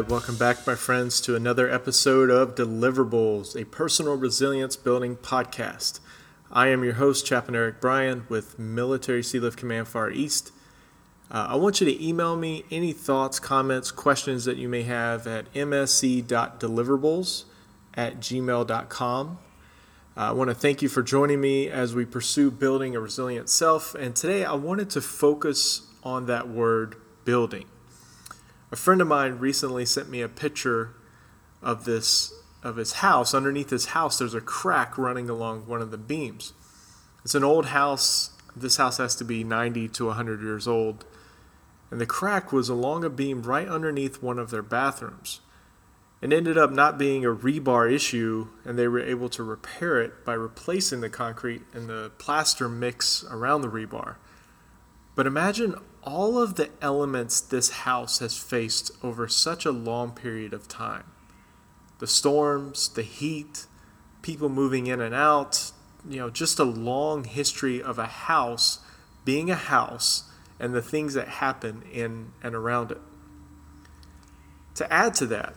right, welcome back, my friends, to another episode of Deliverables, a personal resilience building podcast. I am your host, Chaplain Eric Bryan with Military Sealift Command Far East. Uh, I want you to email me any thoughts, comments, questions that you may have at msc.deliverables at gmail.com. Uh, I want to thank you for joining me as we pursue building a resilient self. And today I wanted to focus on that word building. A friend of mine recently sent me a picture of this of his house. Underneath his house, there's a crack running along one of the beams. It's an old house. This house has to be 90 to 100 years old. And the crack was along a beam right underneath one of their bathrooms. It ended up not being a rebar issue, and they were able to repair it by replacing the concrete and the plaster mix around the rebar. But imagine all of the elements this house has faced over such a long period of time the storms, the heat, people moving in and out, you know, just a long history of a house being a house and the things that happen in and around it. To add to that,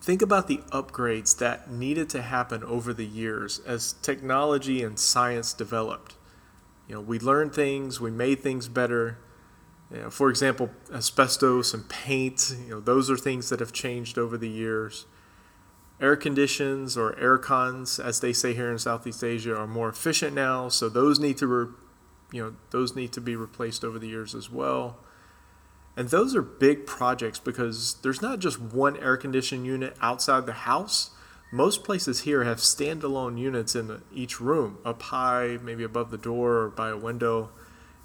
think about the upgrades that needed to happen over the years as technology and science developed. You know, we learned things, we made things better. You know, for example, asbestos and paint, you know, those are things that have changed over the years. Air conditions or air cons, as they say here in Southeast Asia, are more efficient now, so those need to, re, you know, those need to be replaced over the years as well. And those are big projects because there's not just one air conditioning unit outside the house most places here have standalone units in each room, up high, maybe above the door or by a window.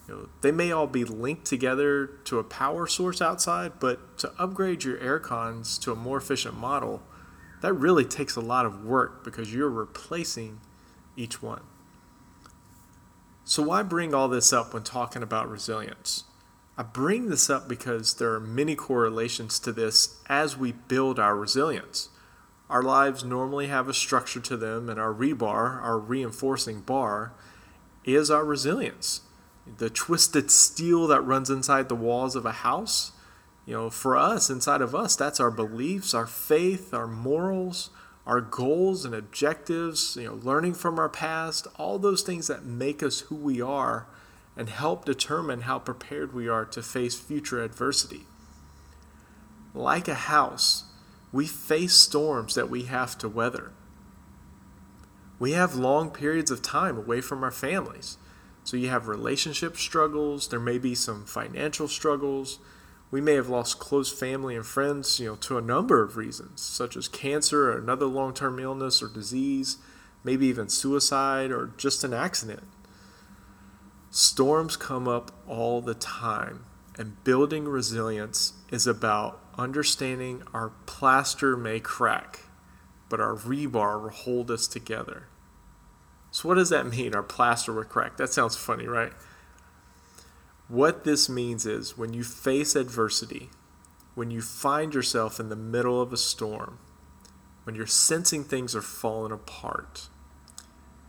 You know, they may all be linked together to a power source outside, but to upgrade your air cons to a more efficient model, that really takes a lot of work because you're replacing each one. So, why bring all this up when talking about resilience? I bring this up because there are many correlations to this as we build our resilience. Our lives normally have a structure to them, and our rebar, our reinforcing bar, is our resilience. The twisted steel that runs inside the walls of a house, you know, for us, inside of us, that's our beliefs, our faith, our morals, our goals and objectives, you know, learning from our past, all those things that make us who we are and help determine how prepared we are to face future adversity. Like a house, we face storms that we have to weather. We have long periods of time away from our families. So you have relationship struggles, there may be some financial struggles. We may have lost close family and friends, you know, to a number of reasons, such as cancer or another long-term illness or disease, maybe even suicide or just an accident. Storms come up all the time, and building resilience is about understanding our plaster may crack, but our rebar will hold us together. So, what does that mean? Our plaster will crack. That sounds funny, right? What this means is when you face adversity, when you find yourself in the middle of a storm, when you're sensing things are falling apart,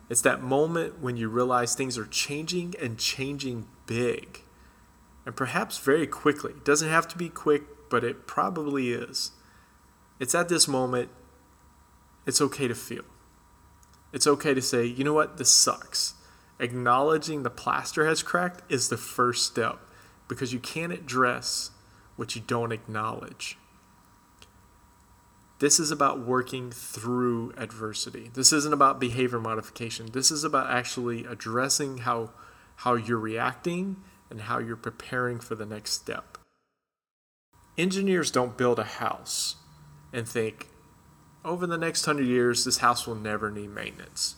it's that moment when you realize things are changing and changing big, and perhaps very quickly. It doesn't have to be quick, but it probably is. It's at this moment, it's okay to feel. It's okay to say, you know what, this sucks. Acknowledging the plaster has cracked is the first step because you can't address what you don't acknowledge. This is about working through adversity. This isn't about behavior modification. This is about actually addressing how, how you're reacting and how you're preparing for the next step. Engineers don't build a house and think, over the next hundred years, this house will never need maintenance.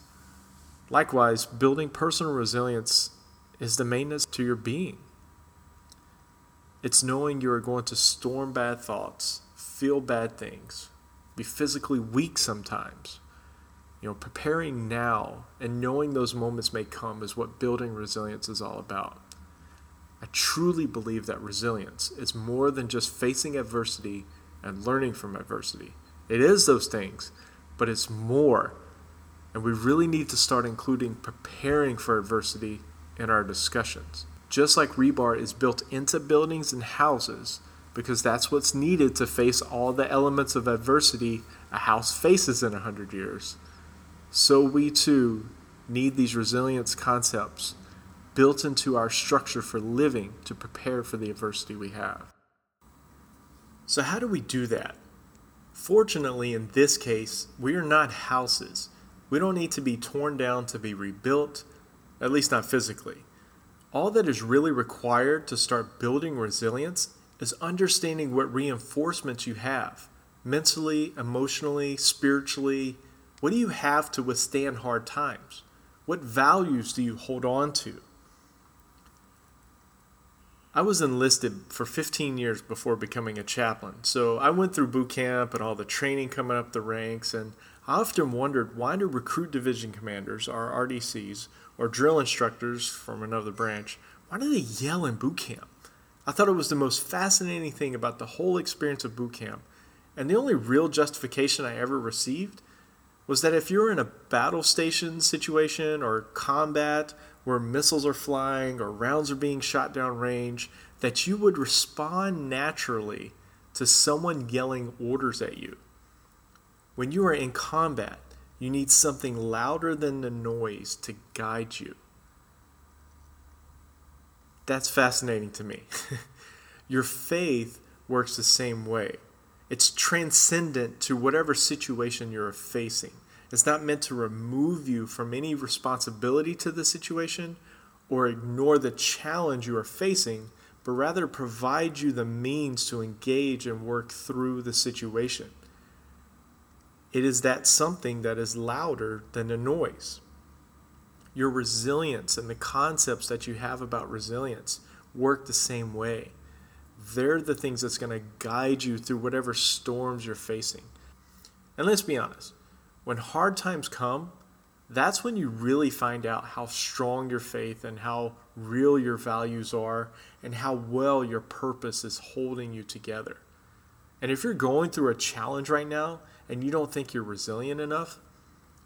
Likewise, building personal resilience is the maintenance to your being. It's knowing you are going to storm bad thoughts, feel bad things, be physically weak sometimes. You know, preparing now and knowing those moments may come is what building resilience is all about. I truly believe that resilience is more than just facing adversity and learning from adversity. It is those things, but it's more. And we really need to start including preparing for adversity in our discussions. Just like rebar is built into buildings and houses, because that's what's needed to face all the elements of adversity a house faces in 100 years. So we too need these resilience concepts built into our structure for living to prepare for the adversity we have. So, how do we do that? Fortunately, in this case, we are not houses. We don't need to be torn down to be rebuilt, at least not physically. All that is really required to start building resilience is understanding what reinforcements you have mentally, emotionally, spiritually. What do you have to withstand hard times? What values do you hold on to? I was enlisted for 15 years before becoming a chaplain. So I went through boot camp and all the training coming up the ranks. And I often wondered why do recruit division commanders, or RDCs, or drill instructors from another branch, why do they yell in boot camp? I thought it was the most fascinating thing about the whole experience of boot camp. And the only real justification I ever received was that if you're in a battle station situation or combat where missiles are flying or rounds are being shot down range, that you would respond naturally to someone yelling orders at you. When you are in combat, you need something louder than the noise to guide you. That's fascinating to me. Your faith works the same way. It's transcendent to whatever situation you're facing. It's not meant to remove you from any responsibility to the situation or ignore the challenge you are facing, but rather provide you the means to engage and work through the situation. It is that something that is louder than the noise. Your resilience and the concepts that you have about resilience work the same way. They're the things that's going to guide you through whatever storms you're facing. And let's be honest, when hard times come, that's when you really find out how strong your faith and how real your values are and how well your purpose is holding you together. And if you're going through a challenge right now and you don't think you're resilient enough,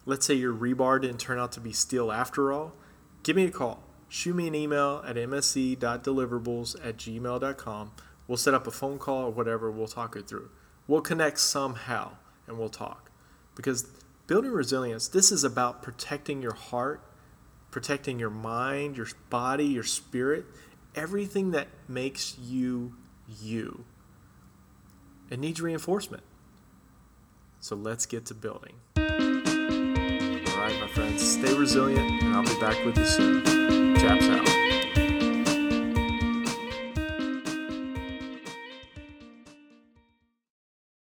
let's say your rebar didn't turn out to be steel after all, give me a call. Shoot me an email at msc.deliverables at gmail.com. We'll set up a phone call or whatever. We'll talk it through. We'll connect somehow and we'll talk. Because building resilience, this is about protecting your heart, protecting your mind, your body, your spirit, everything that makes you you. It needs reinforcement. So let's get to building. All right, my friends, stay resilient, and I'll be back with you soon.